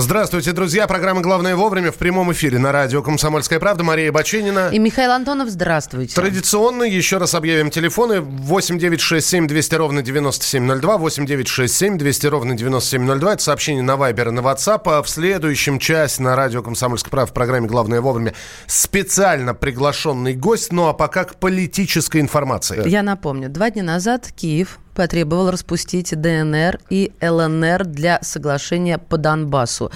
Здравствуйте, друзья. Программа «Главное вовремя» в прямом эфире на радио «Комсомольская правда». Мария Баченина. И Михаил Антонов, здравствуйте. Традиционно еще раз объявим телефоны. 8 9 6 7 200 ровно 9702. 8 9 6 7 200 ровно 9702. Это сообщение на Вайбер и на WhatsApp. А в следующем часе на радио «Комсомольская правда» в программе «Главное вовремя» специально приглашенный гость. Ну а пока к политической информации. Я напомню, два дня назад Киев потребовал распустить ДНР и ЛНР для соглашения по Донбассу.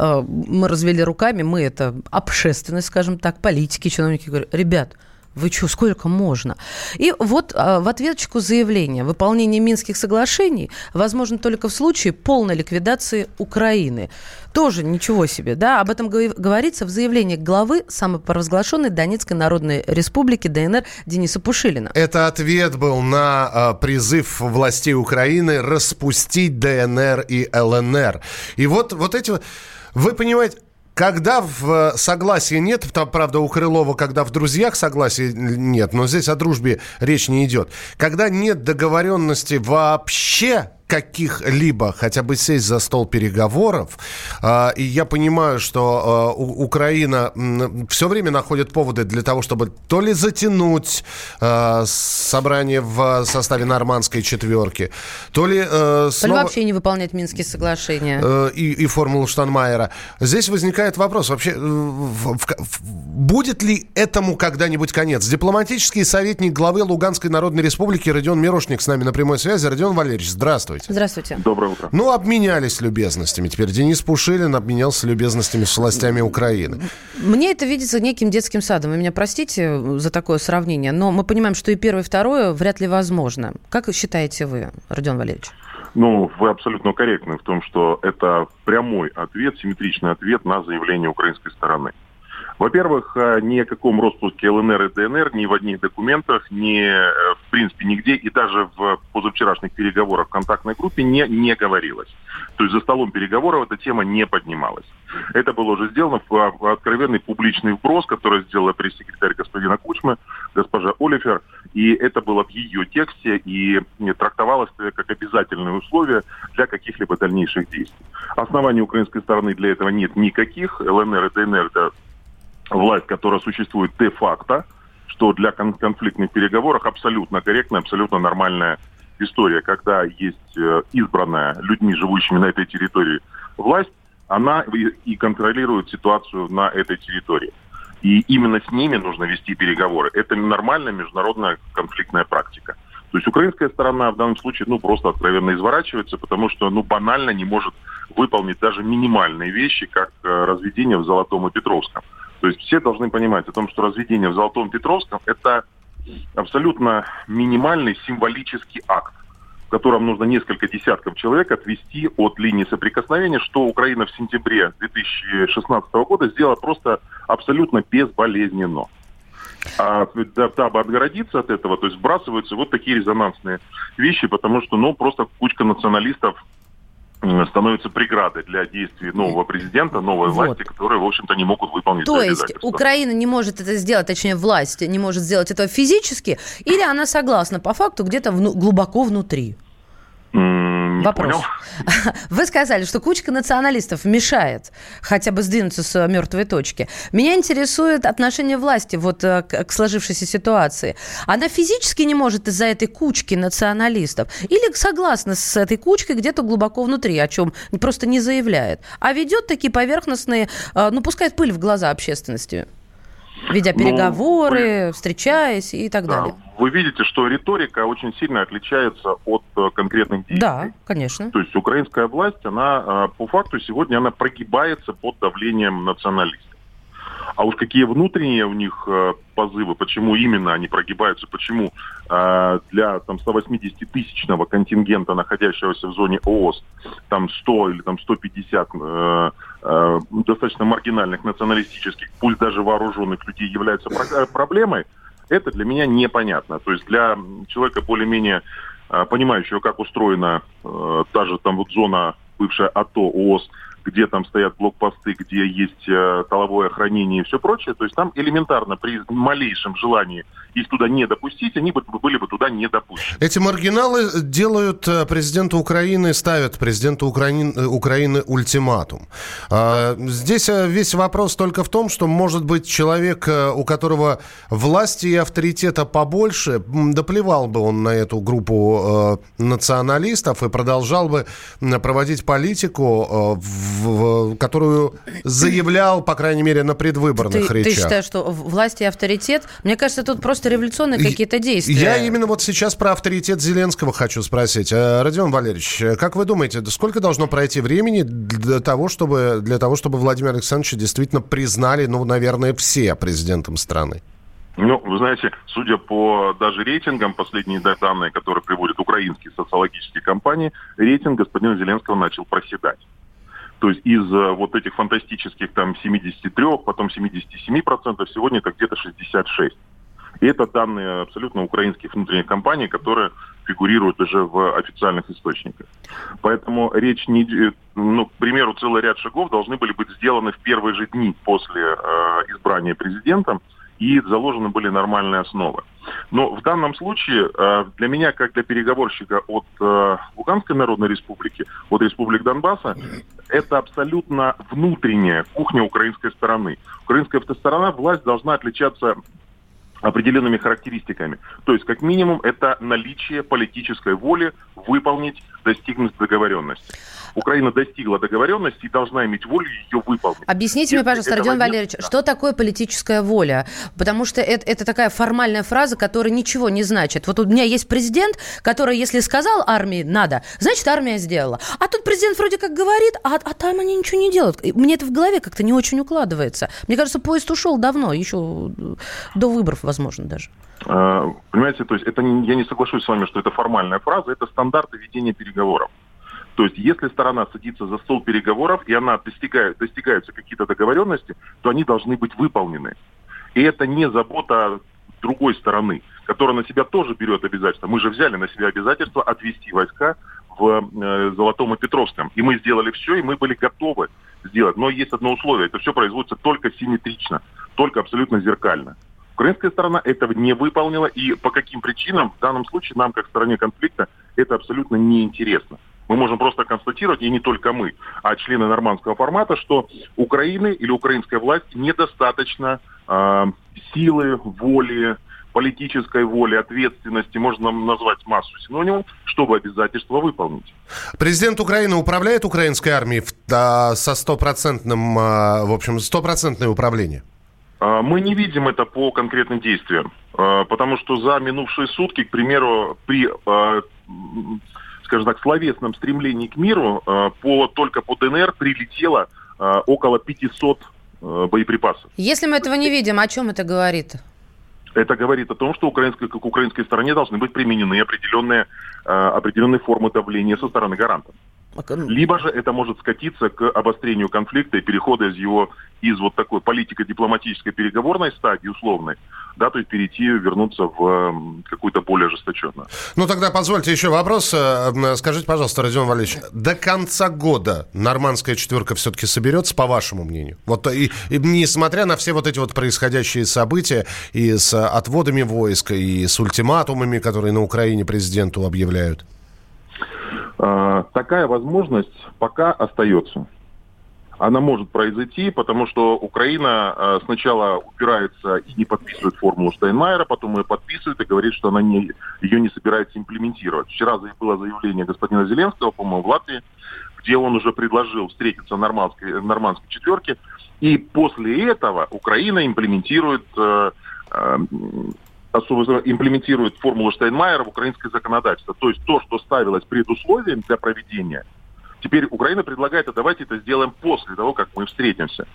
Э, мы развели руками, мы это общественность, скажем так, политики, чиновники говорят, ребят, вы что, сколько можно? И вот а, в ответочку заявления. Выполнение Минских соглашений возможно только в случае полной ликвидации Украины. Тоже ничего себе, да? Об этом говорится в заявлении главы самопровозглашенной Донецкой Народной Республики ДНР Дениса Пушилина. Это ответ был на э, призыв властей Украины распустить ДНР и ЛНР. И вот, вот эти... Вы понимаете, когда в согласии нет, там, правда, у Крылова, когда в друзьях согласия нет, но здесь о дружбе речь не идет. Когда нет договоренности вообще, каких-либо, хотя бы сесть за стол переговоров. А, и я понимаю, что а, Украина все время находит поводы для того, чтобы то ли затянуть а, собрание в составе нормандской четверки, то ли снова... То ли вообще не выполнять Минские соглашения. Э, и, и формулу Штанмайера. Здесь возникает вопрос, вообще, будет ли этому когда-нибудь конец? Дипломатический советник главы Луганской Народной Республики Родион Мирошник с нами на прямой связи. Родион Валерьевич, здравствуйте. Здравствуйте. Здравствуйте. Доброе утро. Ну, обменялись любезностями. Теперь Денис Пушилин обменялся любезностями с властями Украины. Мне это видится неким детским садом. Вы меня простите за такое сравнение, но мы понимаем, что и первое, и второе вряд ли возможно. Как считаете вы, Родион Валерьевич? Ну, вы абсолютно корректны в том, что это прямой ответ, симметричный ответ на заявление украинской стороны. Во-первых, э, ни о каком распуске ЛНР и ДНР ни в одних документах, ни, э, в принципе, нигде, и даже в позавчерашних переговорах в контактной группе не, не говорилось. То есть за столом переговоров эта тема не поднималась. Это было уже сделано в откровенный публичный вброс, который сделала пресс-секретарь господина Кучмы, госпожа Олифер, и это было в ее тексте и трактовалось как обязательное условие для каких-либо дальнейших действий. Оснований украинской стороны для этого нет никаких. ЛНР и ДНР – это власть, которая существует де-факто, что для кон- конфликтных переговоров абсолютно корректная, абсолютно нормальная история, когда есть э, избранная людьми, живущими на этой территории власть, она и контролирует ситуацию на этой территории. И именно с ними нужно вести переговоры. Это нормальная международная конфликтная практика. То есть украинская сторона в данном случае ну, просто откровенно изворачивается, потому что ну, банально не может выполнить даже минимальные вещи, как э, разведение в Золотом и Петровском. То есть все должны понимать о том, что разведение в Золотом Петровском – это абсолютно минимальный символический акт, в котором нужно несколько десятков человек отвести от линии соприкосновения, что Украина в сентябре 2016 года сделала просто абсолютно безболезненно. А дабы отгородиться от этого, то есть сбрасываются вот такие резонансные вещи, потому что, ну, просто кучка националистов становится преградой для действий нового президента, новой вот. власти, которые, в общем-то, не могут выполнить То есть Украина не может это сделать, точнее, власть не может сделать этого физически, или она согласна по факту где-то вну- глубоко внутри? Не Вопрос. Понял. Вы сказали, что кучка националистов мешает хотя бы сдвинуться с мертвой точки. Меня интересует отношение власти вот э, к сложившейся ситуации. Она физически не может из-за этой кучки националистов или согласна с этой кучкой где-то глубоко внутри, о чем просто не заявляет, а ведет такие поверхностные, э, ну, пускает пыль в глаза общественности ведя ну, переговоры, ну, встречаясь и так далее. Вы видите, что риторика очень сильно отличается от э, конкретных действий. Да, конечно. То есть украинская власть, она э, по факту сегодня она прогибается под давлением националистов. А уж какие внутренние у них э, позывы, почему именно они прогибаются, почему э, для там 180-тысячного контингента, находящегося в зоне ООС, там 100 или там 150 э, э, достаточно маргинальных националистических, пусть даже вооруженных людей являются про- проблемой, это для меня непонятно. То есть для человека более-менее э, понимающего, как устроена э, та же там вот зона бывшая АТО, ООС, где там стоят блокпосты, где есть э, толовое хранение и все прочее. То есть там элементарно при малейшем желании их туда не допустить, они бы, были бы туда не допущены. Эти маргиналы делают э, президента Украины, ставят президенту Украины, э, Украины ультиматум. А, здесь э, весь вопрос только в том, что, может быть, человек, у которого власти и авторитета побольше, доплевал бы он на эту группу националистов и продолжал бы проводить политику, в, которую заявлял, по крайней мере, на предвыборных ты, речах. Ты считаешь, что власть и авторитет? Мне кажется, тут просто революционные какие-то действия. Я именно вот сейчас про авторитет Зеленского хочу спросить. Э, Родион Валерьевич, э, как вы думаете, сколько должно пройти времени для того, чтобы, для того, чтобы Владимира Александровича действительно признали, ну, наверное, все президентом страны? Ну, вы знаете, судя по даже рейтингам, последние данные, которые приводят украинские социологические компании, рейтинг господина Зеленского начал проседать. То есть из э, вот этих фантастических там 73, потом 77%, сегодня это где-то 66. И это данные абсолютно украинских внутренних компаний, которые фигурируют уже в официальных источниках. Поэтому речь не... Ну, к примеру, целый ряд шагов должны были быть сделаны в первые же дни после э, избрания президентом, и заложены были нормальные основы. Но в данном случае э, для меня, как для переговорщика от э, Луганской Народной Республики, от Республик Донбасса, это абсолютно внутренняя кухня украинской стороны. Украинская сторона, власть должна отличаться определенными характеристиками. То есть, как минимум, это наличие политической воли выполнить, достигнуть договоренности. Украина достигла договоренности и должна иметь волю ее выполнить. Объясните Если мне, пожалуйста, Родион Валерьевич, да. что такое политическая воля? Потому что это, это такая формальная фраза, которая ничего не значит. Вот у меня есть президент, который, если сказал армии надо, значит, армия сделала. А тут президент вроде как говорит, а, а там они ничего не делают. Мне это в голове как-то не очень укладывается. Мне кажется, поезд ушел давно, еще до выборов, возможно, даже. А, понимаете, то есть это я не соглашусь с вами, что это формальная фраза, это стандарты ведения переговоров. То есть, если сторона садится за стол переговоров, и она достигает, достигаются какие-то договоренности, то они должны быть выполнены. И это не забота другой стороны, которая на себя тоже берет обязательства. Мы же взяли на себя обязательство отвести войска в э, Золотом и Петровском. И мы сделали все, и мы были готовы сделать. Но есть одно условие. Это все производится только симметрично, только абсолютно зеркально. Украинская сторона этого не выполнила, и по каким причинам в данном случае нам, как стороне конфликта, это абсолютно неинтересно. Мы можем просто констатировать, и не только мы, а члены нормандского формата, что Украины или украинская власть недостаточно э, силы, воли, политической воли, ответственности, можно назвать массу синонимов, чтобы обязательства выполнить. Президент Украины управляет украинской армией да, со стопроцентным, а, в общем, стопроцентное управление? А, мы не видим это по конкретным действиям, потому что за минувшие сутки, к примеру, при скажем так, словесном стремлении к миру э, по, только по ДНР прилетело э, около 500 э, боеприпасов. Если мы этого не видим, о чем это говорит? Это говорит о том, что украинской, как украинской стороне должны быть применены определенные, определенные формы давления со стороны гарантов. Либо же это может скатиться к обострению конфликта и перехода из его из вот такой политико-дипломатической переговорной стадии условной, да, то есть перейти, вернуться в какую-то более ожесточенную. Ну тогда позвольте еще вопрос. Э, скажите, пожалуйста, Родион Валерьевич, до конца года нормандская четверка все-таки соберется, по вашему мнению? Вот и, и несмотря на все вот эти вот происходящие события и с отводами войска, и с ультиматумами, которые на Украине президенту объявляют? А, такая возможность пока остается. Она может произойти, потому что Украина а, сначала упирается и не подписывает формулу Штайнмайера, потом ее подписывает и говорит, что она не, ее не собирается имплементировать. Вчера было заявление господина Зеленского, по-моему, в Латвии, где он уже предложил встретиться в нормандской, нормандской четверке, и после этого Украина имплементирует э, э, имплементирует формулу Штайнмайера в украинское законодательство. То есть то, что ставилось предусловием для проведения – Теперь Украина предлагает, а давайте это сделаем после того, как мы встретимся.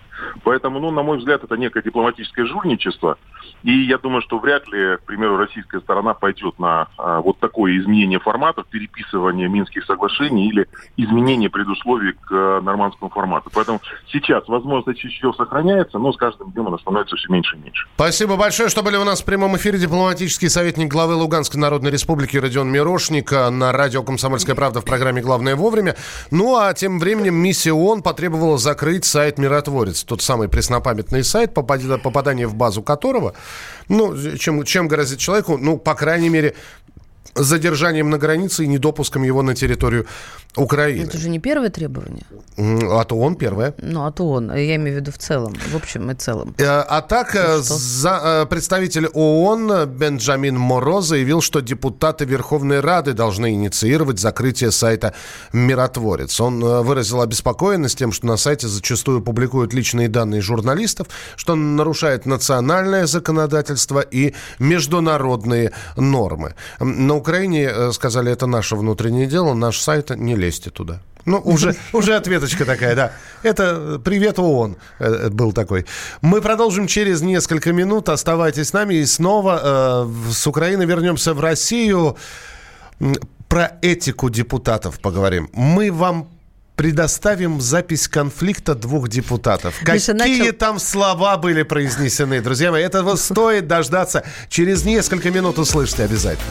Поэтому, ну, на мой взгляд, это некое дипломатическое жульничество. И я думаю, что вряд ли, к примеру, российская сторона пойдет на а, вот такое изменение форматов, переписывание Минских соглашений или изменение предусловий к а, нормандскому формату. Поэтому сейчас возможность еще сохраняется, но с каждым днем она становится все меньше и меньше. Спасибо большое, что были у нас в прямом эфире. Дипломатический советник главы Луганской Народной Республики Родион Мирошник на радио «Комсомольская правда» в программе «Главное вовремя». Ну, а тем временем миссия ООН потребовала закрыть сайт «Миротворец», тот самый преснопамятный сайт, попадание в базу которого, ну, чем, чем грозит человеку, ну, по крайней мере, задержанием на границе и недопуском его на территорию Украины. Это же не первое требование. А то он первое. Ну, а то он. Я имею в виду в целом. В общем и целом. Э, а так, э, за, э, представитель ООН Бенджамин Моро заявил, что депутаты Верховной Рады должны инициировать закрытие сайта «Миротворец». Он выразил обеспокоенность тем, что на сайте зачастую публикуют личные данные журналистов, что нарушает национальное законодательство и международные нормы. На Украине сказали, это наше внутреннее дело, наш сайт не лезьте туда. Ну, уже, уже ответочка такая, да. Это привет ООН э, был такой. Мы продолжим через несколько минут. Оставайтесь с нами. И снова э, с Украины вернемся в Россию. Про этику депутатов поговорим. Мы вам предоставим запись конфликта двух депутатов. Миша Какие начал... там слова были произнесены, друзья мои. Этого стоит дождаться. Через несколько минут услышите обязательно.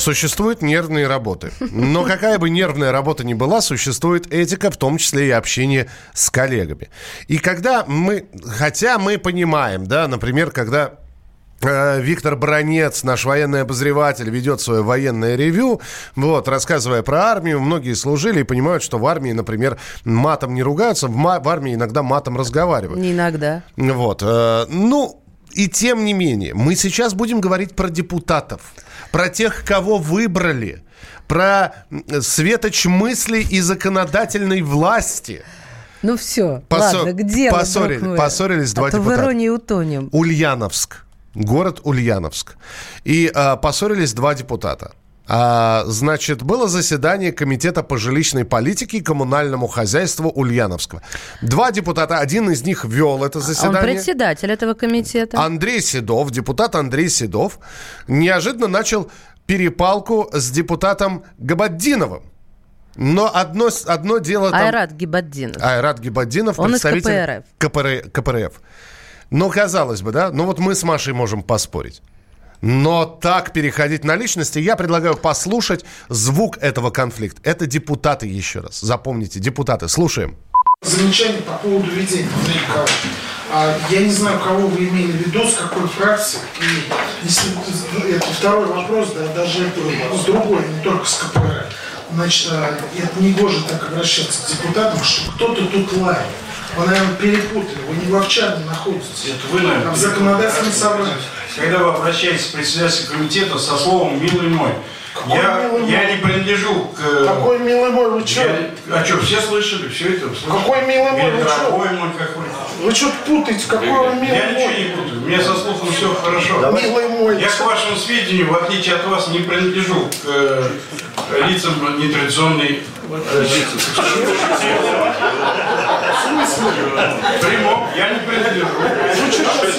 Существуют нервные работы. Но какая бы нервная работа ни была, существует этика, в том числе и общение с коллегами. И когда мы, хотя мы понимаем, да, например, когда э, Виктор Бронец, наш военный обозреватель, ведет свое военное ревю, вот, рассказывая про армию. Многие служили и понимают, что в армии, например, матом не ругаются, в, в армии иногда матом разговаривают. Не иногда. Вот. Э, ну, и тем не менее, мы сейчас будем говорить про депутатов про тех, кого выбрали, про светоч мысли и законодательной власти. Ну все, Посо... ладно, где поссорили, мы? Поссорились два а депутата. в иронии утонем. Ульяновск. Город Ульяновск. И а, поссорились два депутата. А, значит, было заседание Комитета по жилищной политике и коммунальному хозяйству Ульяновского. Два депутата, один из них вел это заседание. Он председатель этого комитета. Андрей Седов, депутат Андрей Седов, неожиданно начал перепалку с депутатом Габаддиновым. Но одно, одно дело... Там... Айрат Гибаддинов. Айрат Гибаддинов, Он представитель из КПРФ. КПР, КПРФ. Ну, казалось бы, да? Ну, вот мы с Машей можем поспорить. Но так переходить на личности, я предлагаю послушать звук этого конфликта. Это депутаты еще раз. Запомните, депутаты. Слушаем. Замечание по поводу ведения, Андрей. А, я не знаю, кого вы имели в виду, с какой фракции. И если это второй вопрос, да, даже это с другой, не только с КПР. Значит, а, это не гоже так обращаться к депутатам, что кто-то тут лает. Вы, наверное, перепутали. Вы не в Овчарне находитесь. Это вы, наверное, в законодательном собрании когда вы обращаетесь к председателю комитета со словом «милый мой», какой я, милый я мой? не принадлежу к... Э, какой милый мой, вы что? а что, все слышали, все это слышали? Какой милый мой, вы что? мой какой Вы что путаете, какой милый Я ничего не путаю, у меня со слухом все хорошо. Да, милый мой. Я, к вашему сведению, в отличие от вас, не принадлежу к э, лицам нетрадиционной Прямом я не принадлежу.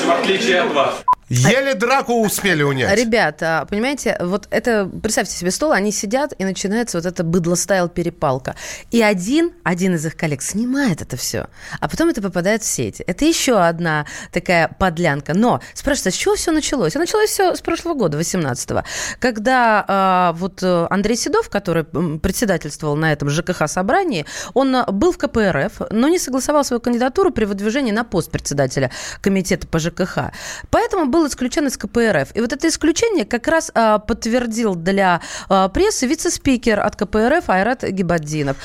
В отличие от вас. Еле драку успели унять. Ребята, понимаете, вот это, представьте себе стол, они сидят, и начинается вот эта быдло-стайл перепалка. И один, один из их коллег снимает это все, а потом это попадает в сеть. Это еще одна такая подлянка. Но спрашивается, с чего все началось? А началось все с прошлого года, 18-го, когда а, вот э, Андрей Седов, который председательствовал на этом ЖКХ-собрании, он был в КПРФ, но не согласовал свою кандидатуру при выдвижении на пост председателя комитета по ЖКХ. Поэтому был был исключен из КПРФ. И вот это исключение как раз а, подтвердил для а, прессы вице-спикер от КПРФ Айрат Гибаддинов.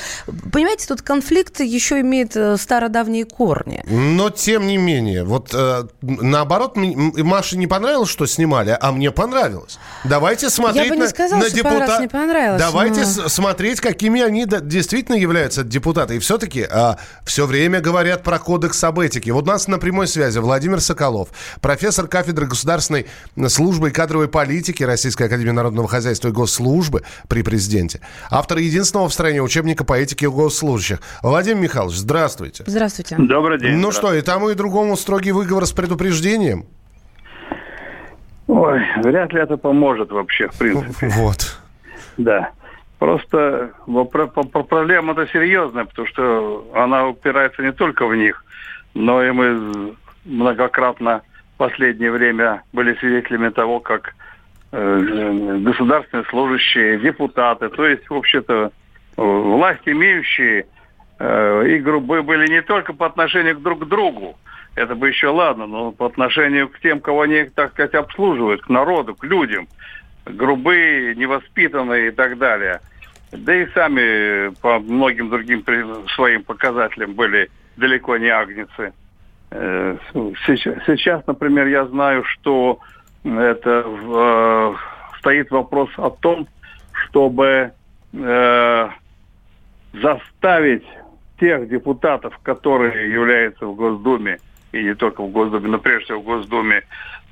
Понимаете, тут конфликт еще имеет э, стародавние корни. Но, тем не менее, вот э, наоборот, Маше не понравилось, что снимали, а мне понравилось. Давайте смотреть Я бы не сказала, на, что депутат... не понравилось. Давайте но... смотреть, какими они действительно являются депутаты. И все-таки а, все время говорят про кодекс об этике. Вот у нас на прямой связи Владимир Соколов, профессор кафедры государственной службы и кадровой политики Российской Академии Народного Хозяйства и Госслужбы при президенте. Автор единственного в стране учебника по этике госслужащих. Владимир Михайлович, здравствуйте. Здравствуйте. Добрый день. Ну что, и тому, и другому строгий выговор с предупреждением? Ой, вряд ли это поможет вообще, в принципе. Вот. Да. Просто проблема-то серьезная, потому что она упирается не только в них, но и мы многократно последнее время были свидетелями того, как э, государственные служащие, депутаты, то есть, вообще-то, власть имеющие э, и грубые были не только по отношению к друг к другу, это бы еще ладно, но по отношению к тем, кого они, так сказать, обслуживают, к народу, к людям, грубые, невоспитанные и так далее. Да и сами по многим другим своим показателям были далеко не агнецы. Э, сейчас, сейчас например, я знаю, что это э, стоит вопрос о том, чтобы э, заставить тех депутатов, которые являются в Госдуме, и не только в Госдуме, но прежде всего в Госдуме,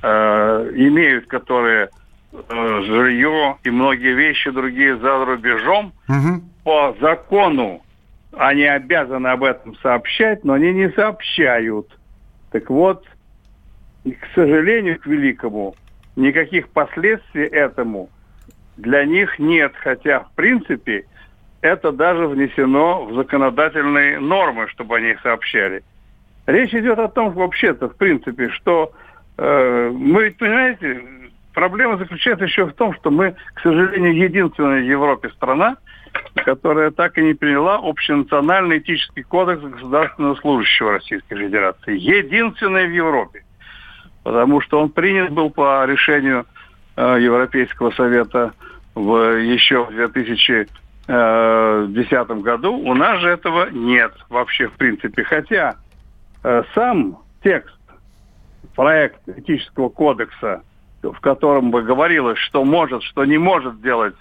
э, имеют, которые э, жилье и многие вещи другие за рубежом, угу. по закону они обязаны об этом сообщать, но они не сообщают. Так вот, к сожалению, к великому, никаких последствий этому для них нет, хотя, в принципе, это даже внесено в законодательные нормы, чтобы они сообщали. Речь идет о том, вообще-то, в принципе, что э, мы, понимаете, проблема заключается еще в том, что мы, к сожалению, единственная в Европе страна, которая так и не приняла общенациональный этический кодекс государственного служащего Российской Федерации. Единственная в Европе. Потому что он принят был по решению э, Европейского совета в, еще в 2010 э, году. У нас же этого нет вообще в принципе. Хотя Э, сам текст, проект этического кодекса, в котором бы говорилось, что может, что не может делать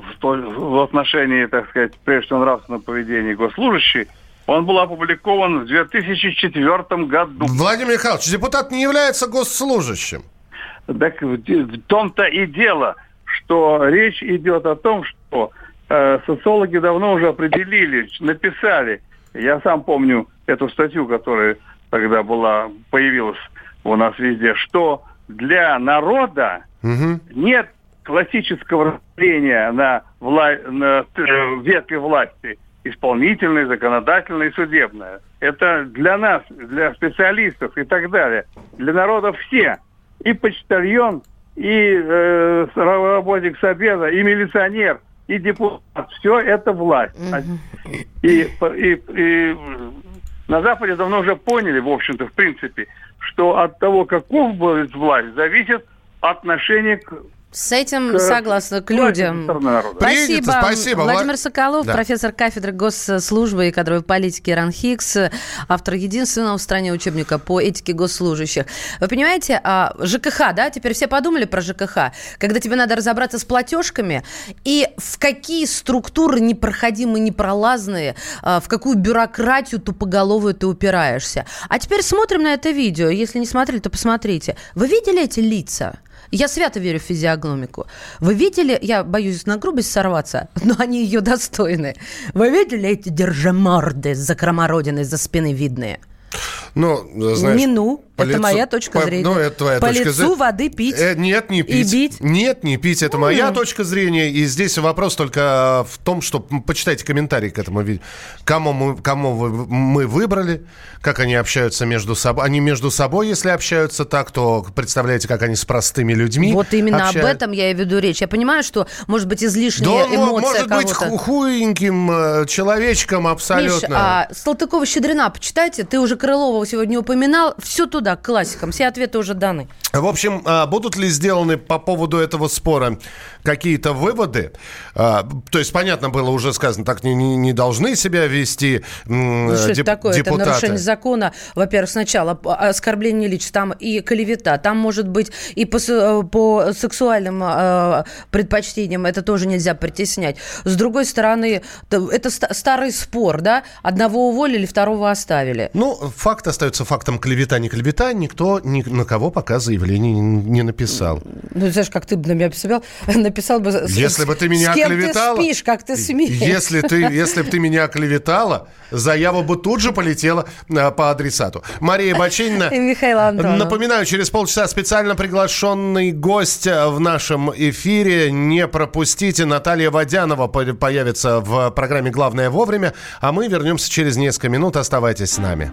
в, в отношении, так сказать, прежде всего нравственного поведения госслужащий, он был опубликован в 2004 году. Владимир Михайлович, депутат не является госслужащим. Так в, в том-то и дело, что речь идет о том, что э, социологи давно уже определили, написали, я сам помню эту статью, которая тогда была, появилась у нас везде, что для народа угу. нет классического разделения на, вла... на э, ветви власти исполнительная, законодательная и судебная. Это для нас, для специалистов и так далее. Для народа все. И почтальон, и э, работник с обеда, и милиционер, и депутат. Все это власть. Угу. И, и, и на Западе давно уже поняли, в общем-то, в принципе, что от того, каков будет власть, зависит отношение к с этим к, согласна, к людям. Спасибо. спасибо. Владимир Соколов, да. профессор кафедры госслужбы и кадровой политики РАНХИКС, автор единственного в стране учебника по этике госслужащих. Вы понимаете, а, ЖКХ, да, теперь все подумали про ЖКХ, когда тебе надо разобраться с платежками и в какие структуры непроходимые, непролазные, а, в какую бюрократию тупоголовую ты упираешься. А теперь смотрим на это видео. Если не смотрели, то посмотрите. Вы видели эти лица? Я свято верю в физиогномику. Вы видели, я боюсь на грубость сорваться, но они ее достойны. Вы видели эти держиморды за кромородиной, за спины видные? Ну, знаешь... Не ну, по это лицу, моя точка по, зрения. Ну, это твоя по точка лицу зрения. воды пить. Э, нет, не пить. И бить. Нет, не пить. Это mm. моя точка зрения. И здесь вопрос только в том, что почитайте комментарии к этому видео. Кому мы, кому мы выбрали, как они общаются между собой. Они между собой, если общаются так, то представляете, как они с простыми людьми Вот именно общают. об этом я и веду речь. Я понимаю, что может быть излишняя да, эмоция может быть хуеньким э, человечком абсолютно. Миш, а Салтыкова-Щедрина, почитайте. Ты уже Крылова сегодня упоминал. Все туда да, классикам. Все ответы уже даны. В общем, а, будут ли сделаны по поводу этого спора какие-то выводы? А, то есть, понятно было уже сказано, так не, не, не должны себя вести ну, что деп, это такое? депутаты. Это нарушение закона. Во-первых, сначала оскорбление личности, там и клевета, там может быть и по, э, по сексуальным э, предпочтениям это тоже нельзя притеснять. С другой стороны, это старый спор, да? Одного уволили, второго оставили. Ну, факт остается фактом клевета, не клевета. Никто ни на кого пока заявление не написал. Ну, знаешь, как ты бы на меня написал, написал бы... Если бы ты меня с кем оклеветала... ты спишь, как ты смеешь. Если, ты, если бы ты меня оклеветала, заяву бы тут же полетела э, по адресату. Мария Бачинина. И Михаил Антонов. Напоминаю, через полчаса специально приглашенный гость в нашем эфире. Не пропустите. Наталья Водянова появится в программе «Главное вовремя». А мы вернемся через несколько минут. Оставайтесь с нами.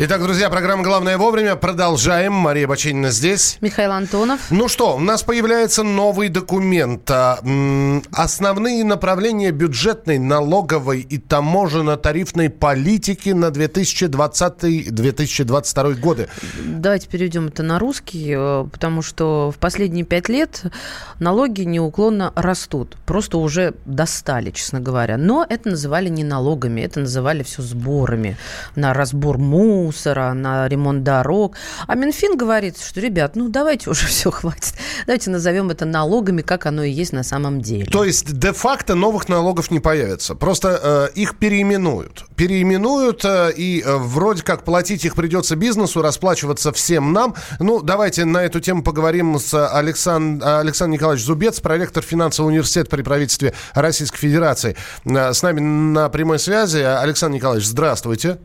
Итак, друзья, программа «Главное вовремя». Продолжаем. Мария Бачинина здесь. Михаил Антонов. Ну что, у нас появляется новый документ. А, основные направления бюджетной, налоговой и таможенно-тарифной политики на 2020-2022 годы. Давайте перейдем это на русский, э, потому что в последние пять лет налоги неуклонно растут. Просто уже достали, честно говоря. Но это называли не налогами, это называли все сборами на разбор му мусора, на ремонт дорог. А Минфин говорит, что, ребят, ну давайте уже все, хватит. Давайте назовем это налогами, как оно и есть на самом деле. То есть де-факто новых налогов не появится. Просто э, их переименуют. Переименуют, э, и э, вроде как платить их придется бизнесу, расплачиваться всем нам. Ну, давайте на эту тему поговорим с Александ... Александром Николаевичем Зубец, проректор финансового университета при правительстве Российской Федерации. Э, с нами на прямой связи. Александр Николаевич, здравствуйте.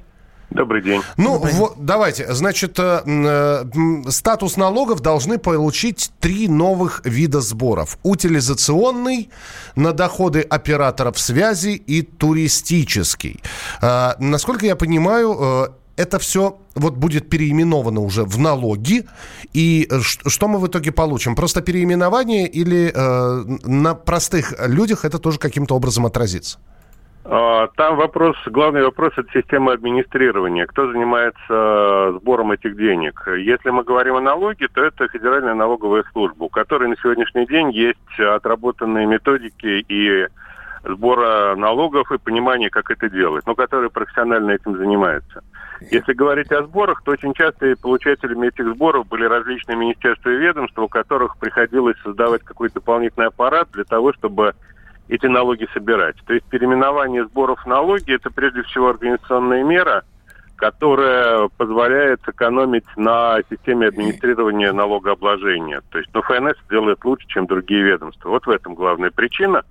Добрый день. Ну, Добрый. вот, давайте. Значит, э, э, статус налогов должны получить три новых вида сборов. Утилизационный, на доходы операторов связи и туристический. Э, насколько я понимаю, э, это все вот будет переименовано уже в налоги. И э, что мы в итоге получим? Просто переименование или э, на простых людях это тоже каким-то образом отразится? А, там вопрос, главный вопрос это система администрирования. Кто занимается э, сбором этих денег? Если мы говорим о налоге, то это Федеральная налоговая служба, у которой на сегодняшний день есть отработанные методики и сбора налогов и понимание, как это делать, но которые профессионально этим занимаются. Если говорить о сборах, то очень часто получателями этих сборов были различные министерства и ведомства, у которых приходилось создавать какой-то дополнительный аппарат для того, чтобы эти налоги собирать. То есть переименование сборов налоги – это прежде всего организационная мера, которая позволяет экономить на системе администрирования налогообложения. То есть ну, ФНС делает лучше, чем другие ведомства. Вот в этом главная причина.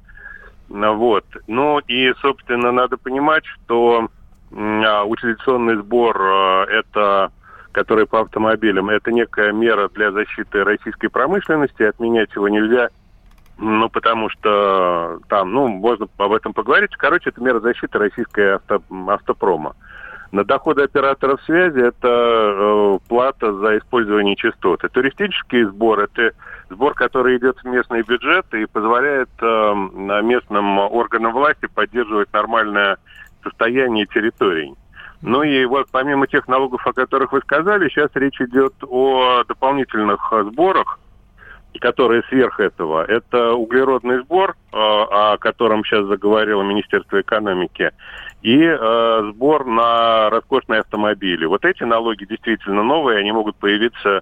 Ну, вот. Ну и, собственно, надо понимать, что а, утилизационный сбор а, это который по автомобилям, это некая мера для защиты российской промышленности, отменять его нельзя – ну, потому что там, ну, можно об этом поговорить. Короче, это мера защиты российской авто, автопрома. На доходы операторов связи это э, плата за использование частот. И туристический сбор – это сбор, который идет в местный бюджет и позволяет э, местным органам власти поддерживать нормальное состояние территорий. Ну и вот помимо тех налогов, о которых вы сказали, сейчас речь идет о дополнительных сборах, которые сверх этого. Это углеродный сбор, э, о котором сейчас заговорило Министерство экономики, и э, сбор на роскошные автомобили. Вот эти налоги действительно новые, они могут появиться э,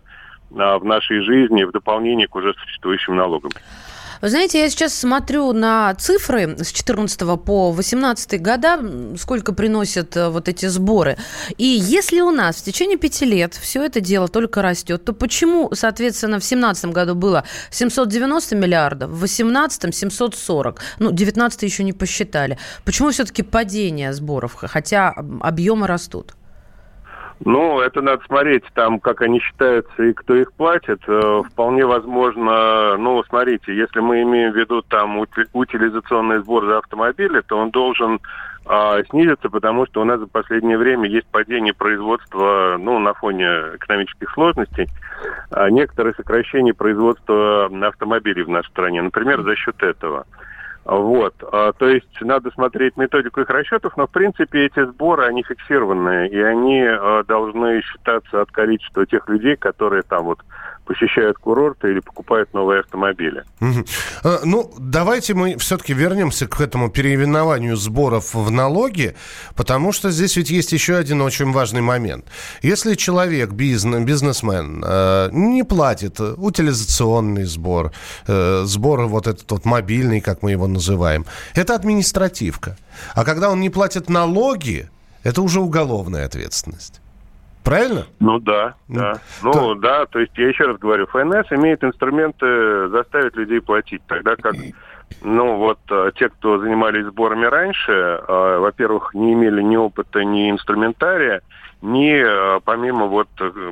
в нашей жизни в дополнение к уже существующим налогам. Вы знаете, я сейчас смотрю на цифры с 14 по 18 года, сколько приносят э, вот эти сборы. И если у нас в течение пяти лет все это дело только растет, то почему, соответственно, в 2017 году было 790 миллиардов, в 2018 740, ну, 19 еще не посчитали. Почему все-таки падение сборов, хотя объемы растут? Ну, это надо смотреть, там, как они считаются и кто их платит. Э, вполне возможно, ну, смотрите, если мы имеем в виду там утилизационный сбор за автомобили, то он должен а, снизиться, потому что у нас за последнее время есть падение производства, ну, на фоне экономических сложностей, а, некоторые сокращения производства автомобилей в нашей стране, например, за счет этого. Вот, а, то есть надо смотреть методику их расчетов, но в принципе эти сборы, они фиксированные, и они а, должны считаться от количества тех людей, которые там вот посещают курорты или покупают новые автомобили. Угу. Ну, давайте мы все-таки вернемся к этому переименованию сборов в налоги, потому что здесь ведь есть еще один очень важный момент. Если человек, бизнес, бизнесмен, э, не платит утилизационный сбор, э, сбор вот этот вот мобильный, как мы его называем, это административка. А когда он не платит налоги, это уже уголовная ответственность. Правильно? Ну да, да. Ну то... да, то есть я еще раз говорю, ФНС имеет инструменты заставить людей платить, тогда как ну вот э, те, кто занимались сборами раньше, э, во-первых, не имели ни опыта, ни инструментария, ни э, помимо вот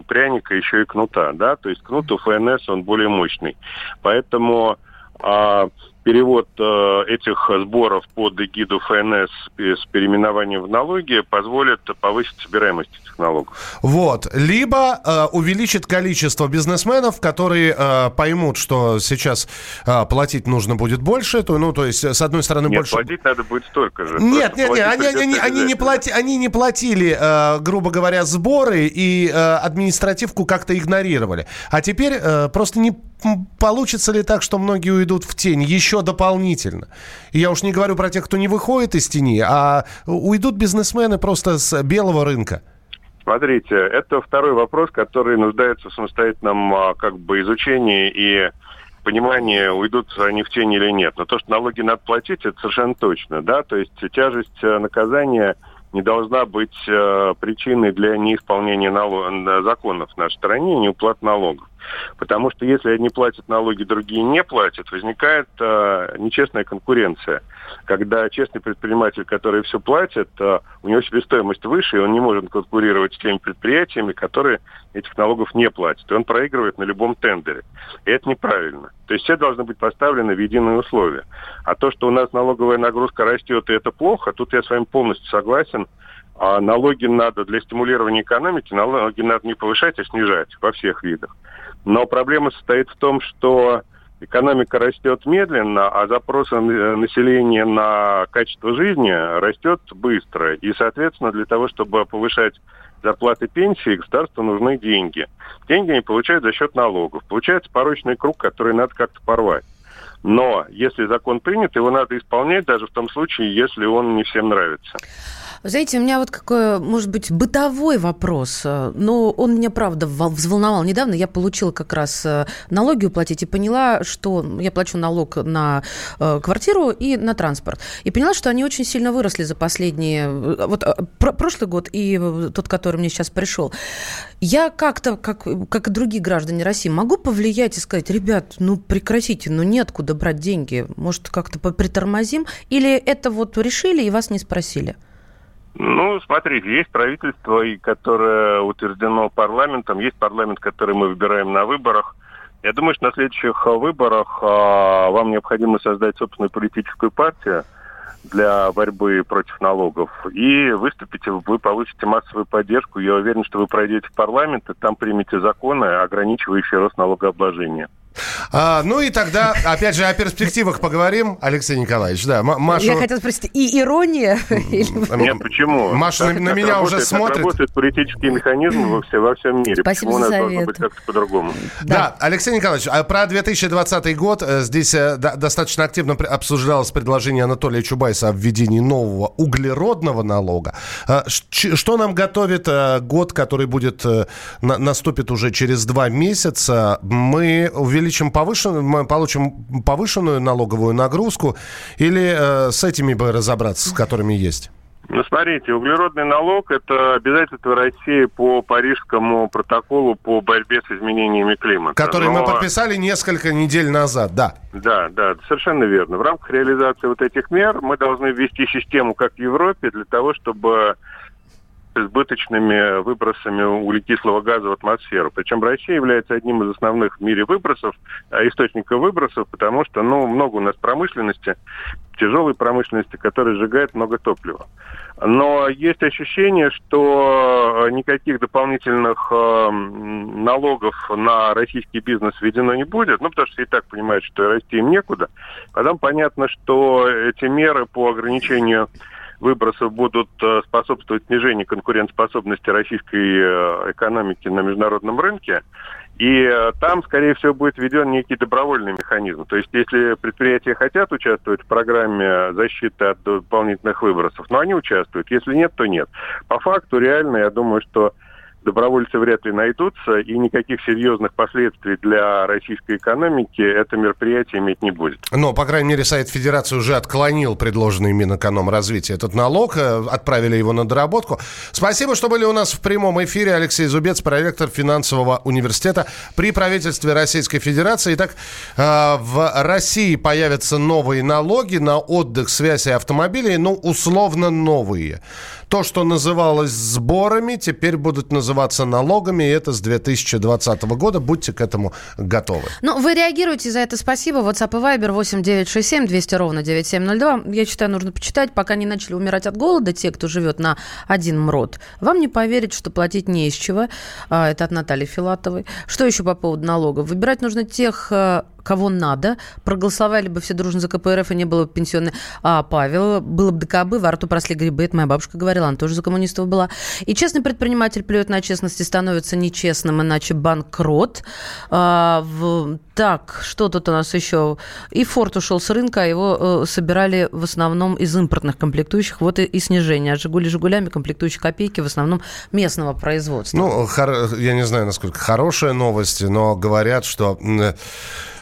пряника еще и кнута, да, то есть кнут у ФНС он более мощный, поэтому а, перевод э, этих сборов под эгиду ФНС с переименованием в налоги позволит повысить собираемость этих налогов. Вот. Либо э, увеличит количество бизнесменов, которые э, поймут, что сейчас э, платить нужно будет больше. То, ну, то есть, с одной стороны, нет, больше... платить надо будет столько же. Нет, нет, нет, они, они, они, не плати, они не платили, э, грубо говоря, сборы и э, административку как-то игнорировали. А теперь э, просто не получится ли так, что многие уйдут в тень еще дополнительно? Я уж не говорю про тех, кто не выходит из тени, а уйдут бизнесмены просто с белого рынка. Смотрите, это второй вопрос, который нуждается в самостоятельном а, как бы изучении и понимании, уйдут они в тень или нет. Но то, что налоги надо платить, это совершенно точно, да, то есть тяжесть э, наказания – не должна быть э, причиной для неисполнения налог... законов в нашей стране неуплат налогов. Потому что если одни платят налоги, другие не платят, возникает э, нечестная конкуренция. Когда честный предприниматель, который все платит, э, у него себестоимость выше, и он не может конкурировать с теми предприятиями, которые этих налогов не платят. И он проигрывает на любом тендере. И это неправильно. То есть все должны быть поставлены в единые условия. А то, что у нас налоговая нагрузка растет, и это плохо, тут я с вами полностью согласен. А налоги надо для стимулирования экономики, налоги надо не повышать, а снижать во всех видах. Но проблема состоит в том, что экономика растет медленно, а запрос населения на качество жизни растет быстро. И, соответственно, для того, чтобы повышать зарплаты пенсии, государству нужны деньги. Деньги они получают за счет налогов. Получается порочный круг, который надо как-то порвать. Но если закон принят, его надо исполнять даже в том случае, если он не всем нравится. Знаете, у меня вот какой, может быть, бытовой вопрос, э, но он меня, правда, взволновал. Недавно я получила как раз э, налоги уплатить и поняла, что я плачу налог на э, квартиру и на транспорт. И поняла, что они очень сильно выросли за последние... Вот прошлый год и тот, который мне сейчас пришел. Я как-то, как, как и другие граждане России, могу повлиять и сказать, ребят, ну прекратите, ну неоткуда брать деньги, может как-то притормозим? Или это вот решили и вас не спросили? Ну, смотрите, есть правительство, которое утверждено парламентом, есть парламент, который мы выбираем на выборах. Я думаю, что на следующих выборах а, вам необходимо создать собственную политическую партию для борьбы против налогов. И выступите, вы получите массовую поддержку. Я уверен, что вы пройдете в парламент и там примете законы, ограничивающие рост налогообложения. А, ну и тогда, опять же, о перспективах поговорим, Алексей Николаевич. Да, Машу... Я хотел спросить, и ирония? Нет, почему? Маша на, на меня работает, уже смотрит. работает политический механизм во, все, во всем мире. Спасибо почему за у нас должно быть как-то по-другому? Да. да, Алексей Николаевич, а про 2020 год э, здесь э, достаточно активно обсуждалось предложение Анатолия Чубайса о введении нового углеродного налога. А, что нам готовит э, год, который будет наступит уже через два месяца? Мы увеличим повышенную, мы получим повышенную налоговую нагрузку или э, с этими бы разобраться, с которыми есть? Ну, смотрите, углеродный налог – это обязательство России по Парижскому протоколу по борьбе с изменениями климата. Который Но... мы подписали несколько недель назад, да. Да, да, совершенно верно. В рамках реализации вот этих мер мы должны ввести систему, как в Европе, для того, чтобы избыточными выбросами углекислого газа в атмосферу. Причем Россия является одним из основных в мире выбросов, а, источников выбросов, потому что ну, много у нас промышленности, тяжелой промышленности, которая сжигает много топлива. Но есть ощущение, что никаких дополнительных э, налогов на российский бизнес введено не будет, ну, потому что и так понимают, что расти им некуда. Потом понятно, что эти меры по ограничению выбросов будут э, способствовать снижению конкурентоспособности российской э, экономики на международном рынке. И э, там, скорее всего, будет введен некий добровольный механизм. То есть, если предприятия хотят участвовать в программе защиты от дополнительных выбросов, но они участвуют. Если нет, то нет. По факту, реально, я думаю, что добровольцы вряд ли найдутся, и никаких серьезных последствий для российской экономики это мероприятие иметь не будет. Но, по крайней мере, Совет Федерации уже отклонил предложенный Минэкономразвития этот налог, э, отправили его на доработку. Спасибо, что были у нас в прямом эфире. Алексей Зубец, проректор финансового университета при правительстве Российской Федерации. Итак, э, в России появятся новые налоги на отдых, связь и автомобили, ну, условно новые. То, что называлось сборами, теперь будут называться налогами, и это с 2020 года. Будьте к этому готовы. Ну, вы реагируете за это, спасибо. WhatsApp и Viber 8 967 200 ровно 9702. Я считаю, нужно почитать, пока не начали умирать от голода те, кто живет на один МРОД. Вам не поверить, что платить не из чего. А, это от Натальи Филатовой. Что еще по поводу налогов? Выбирать нужно тех а, кого надо. Проголосовали бы все дружно за КПРФ, и не было бы пенсионной. А Павел, было бы ДКБ, во рту просли грибы. Это моя бабушка говорила, она тоже за коммунистов была. И честный предприниматель плюет на честность и становится нечестным, иначе банкрот. А, в... Так, что тут у нас еще? И Форд ушел с рынка, а его э, собирали в основном из импортных комплектующих. Вот и, и снижение. А Жигули Жигулями комплектующие копейки в основном местного производства. Ну, я не знаю, насколько хорошая новость, но говорят, что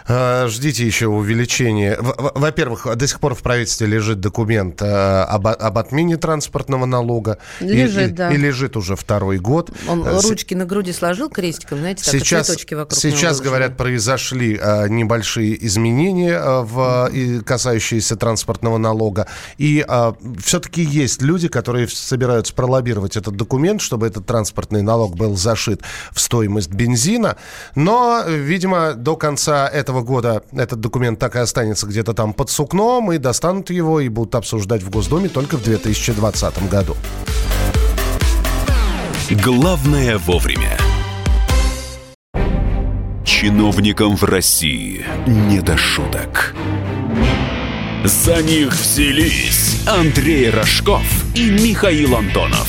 ждите еще увеличения. Во-первых, до сих пор в правительстве лежит документ э, об, об отмене транспортного налога. Лежит, и, да. И лежит уже второй год. Он э, ручки на груди сложил крестиком, знаете, так, сейчас, цветочки вокруг Сейчас, говорят, произошли небольшие изменения, в, касающиеся транспортного налога. И все-таки есть люди, которые собираются пролоббировать этот документ, чтобы этот транспортный налог был зашит в стоимость бензина. Но, видимо, до конца этого года этот документ так и останется где-то там под сукном, и достанут его и будут обсуждать в Госдуме только в 2020 году. Главное вовремя. Чиновникам в России не до шуток. За них взялись Андрей Рожков и Михаил Антонов.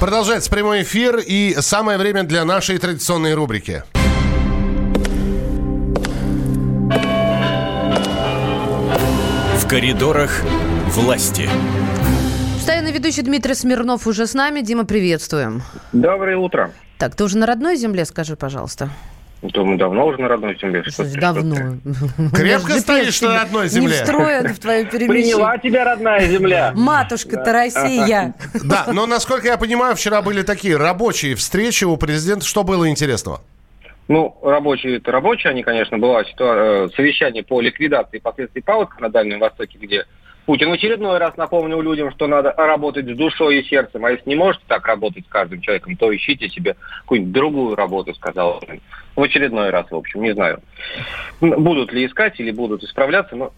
Продолжается прямой эфир и самое время для нашей традиционной рубрики. В коридорах власти. Постоянный ведущий Дмитрий Смирнов уже с нами. Дима, приветствуем. Доброе утро. Так, ты уже на родной земле, скажи, пожалуйста. Думаю, давно уже на родной земле. Что давно. Крепко стоишь на родной земле. Не встроен в твою перемещение. Приняла тебя родная земля. Матушка-то Россия. Да, но насколько я понимаю, вчера были такие рабочие встречи у президента. Что было интересного? Ну, рабочие это рабочие, они, конечно, было э, совещание по ликвидации последствий паводка на Дальнем Востоке, где Путин в очередной раз напомнил людям, что надо работать с душой и сердцем, а если не можете так работать с каждым человеком, то ищите себе какую-нибудь другую работу, сказал он. В очередной раз, в общем, не знаю, будут ли искать или будут исправляться, но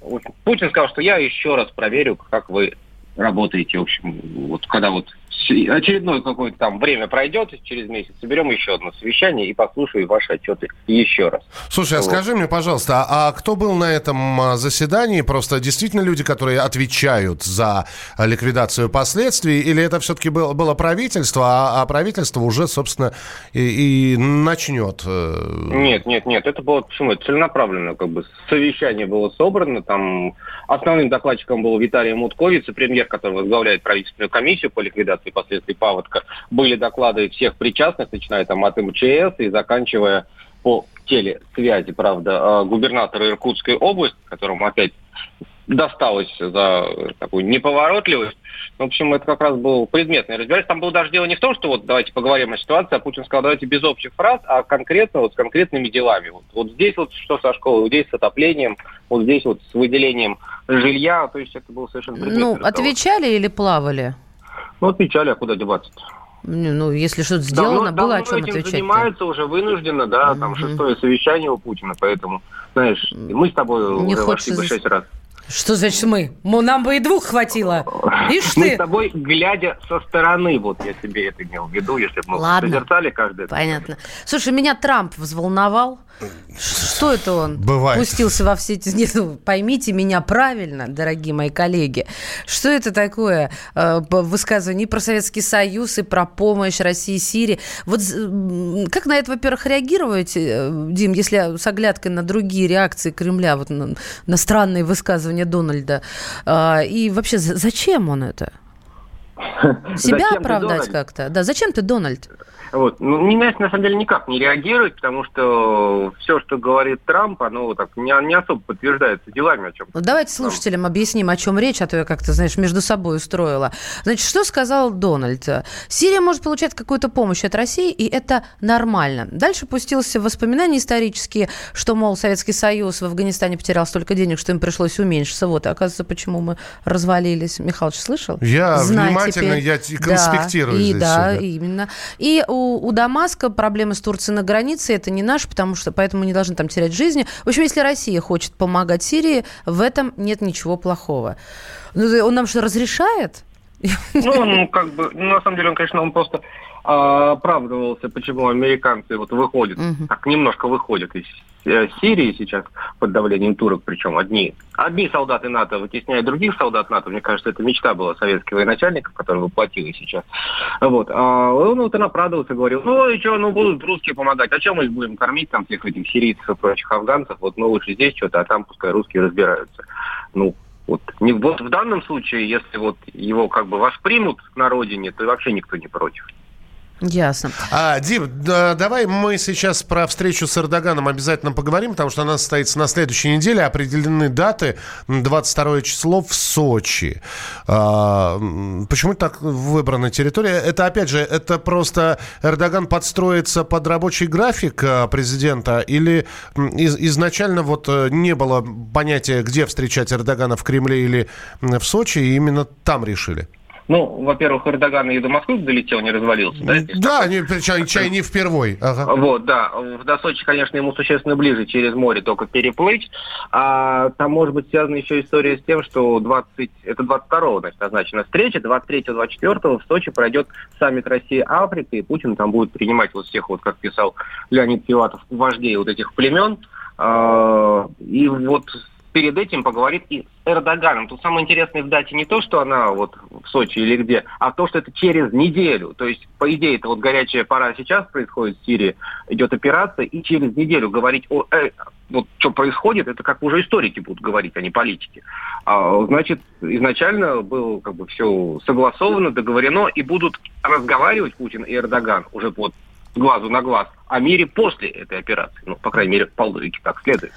Путин сказал, что я еще раз проверю, как вы работаете, в общем, вот когда вот очередное какое-то там время пройдет, через месяц соберем еще одно совещание и послушаю ваши отчеты еще раз. Слушай, а Вот. скажи мне, пожалуйста, а, а кто был на этом а, заседании? Просто действительно люди, которые отвечают за а, ликвидацию последствий, или это все-таки было, было правительство, а, а правительство уже, собственно, и, и начнет? э, Нет, нет, нет, это было почему? Это целенаправленно, как бы совещание было собрано, там основным докладчиком был Виталий Мутковиц, премьер, который возглавляет правительственную комиссию по ликвидации последствий паводка. Были доклады всех причастных, начиная там от МЧС и заканчивая по телесвязи, правда, э, губернатора Иркутской области, которому опять досталось за такую неповоротливость. В общем, это как раз был предметный разбирательство. Там было даже дело не в том, что вот давайте поговорим о ситуации, а Путин сказал, давайте без общих фраз, а конкретно вот с конкретными делами. Вот, вот здесь вот что со школой, вот здесь с отоплением, вот здесь вот с выделением жилья, то есть это был совершенно предметный Ну, разговор. отвечали или плавали? Ну, отвечали, а куда деваться Не, Ну, если что-то сделано, давно, было о давно чем этим отвечать. занимаются уже вынужденно, да, там шестое совещание у Путина, поэтому, знаешь, мы с тобой Не уже хочется вошли бы шесть раз. Что значит мы? Нам бы и двух хватило. Ишь Мы ты! с тобой, глядя со стороны, вот я себе это имел в виду, если бы мы Ладно. созерцали каждый. Понятно. Слушай, меня Трамп взволновал. Что это он? Бывает. Пустился во все эти... Нет, ну, поймите меня правильно, дорогие мои коллеги. Что это такое э, высказывание и про Советский Союз, и про помощь России и Сирии? Вот как на это, во-первых, реагировать, э, Дим, если с оглядкой на другие реакции Кремля, вот на, на странные высказывания Дональда? А, и вообще, за- зачем он это? Себя Зачем оправдать как-то? Да, зачем ты, Дональд? Вот. Ну, не, на самом деле никак не реагирует, потому что все, что говорит Трамп, оно так не, не особо подтверждается делами, о чем Ну, давайте слушателям объясним, о чем речь, а то я как-то, знаешь, между собой устроила. Значит, что сказал Дональд? Сирия может получать какую-то помощь от России, и это нормально. Дальше пустился в воспоминания исторические, что, мол, Советский Союз в Афганистане потерял столько денег, что им пришлось уменьшиться. Вот, и оказывается, почему мы развалились. Михалыч, слышал? Я Знай внимательно, теперь. я конспектирую да, и, здесь Да, всё, да. именно. И у, у Дамаска проблемы с Турцией на границе, это не наш, потому что поэтому не должны там терять жизни. В общем, если Россия хочет помогать Сирии, в этом нет ничего плохого. Ну, он нам что, разрешает? Ну, ну, как бы, ну, на самом деле, он, конечно, он просто а, оправдывался, почему американцы вот выходят, так немножко выходят из э, Сирии сейчас под давлением турок, причем одни. Одни солдаты НАТО вытесняют других солдат НАТО. Мне кажется, это мечта была советских военачальников, которая воплотилась сейчас. Вот. А он вот оправдывался, говорил, ну и что, ну будут русские помогать. А чем мы их будем кормить, там, всех этих сирийцев и прочих афганцев? Вот мы лучше здесь что-то, а там пускай русские разбираются. Ну, вот, не, вот в данном случае, если вот его как бы воспримут на родине, то вообще никто не против. Ясно. А, Дим, да, давай мы сейчас про встречу с Эрдоганом обязательно поговорим, потому что она состоится на следующей неделе. Определены даты. М, 22 число в Сочи. А, почему так выбрана территория? Это, опять же, это просто Эрдоган подстроится под рабочий график а, президента или из- изначально вот э, не было понятия, где встречать Эрдогана, в Кремле или в Сочи, и именно там решили? Ну, во-первых, Эрдоган и до Москвы долетел, не развалился, да? Да, не, чай, чай не впервой. Ага. Вот, да. В- До Сочи, конечно, ему существенно ближе через море только переплыть. А там может быть связана еще история с тем, что 20, это 22-го, значит, назначена встреча, 23-24 в Сочи пройдет саммит России-Африка, и Путин там будет принимать вот всех, вот как писал Леонид Филатов, вождей вот этих племен. А, И вот перед этим поговорит и с Эрдоганом. Тут самое интересное в дате не то, что она вот в Сочи или где, а то, что это через неделю. То есть, по идее, это вот горячая пора сейчас происходит в Сирии, идет операция, и через неделю говорить о э, вот что происходит, это как уже историки будут говорить, а не политики. А, значит, изначально было как бы все согласовано, договорено, и будут разговаривать Путин и Эрдоган уже вот глазу на глаз о мире после этой операции. Ну, по крайней мере, по логике так следует.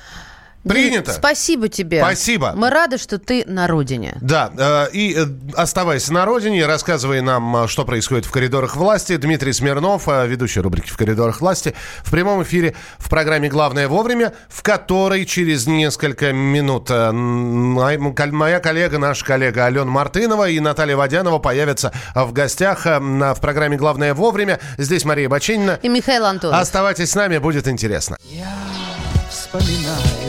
Принято. Спасибо тебе. Спасибо. Мы рады, что ты на родине. Да, э, и э, оставайся на родине, рассказывай нам, э, что происходит в коридорах власти. Дмитрий Смирнов, ведущий рубрики «В коридорах власти», в прямом эфире в программе «Главное вовремя», в которой через несколько минут моя коллега, наша коллега Алена Мартынова и Наталья Водянова появятся в гостях на- в программе «Главное вовремя». Здесь Мария Баченина. И Михаил Антонов. Оставайтесь с нами, будет интересно. вспоминаю,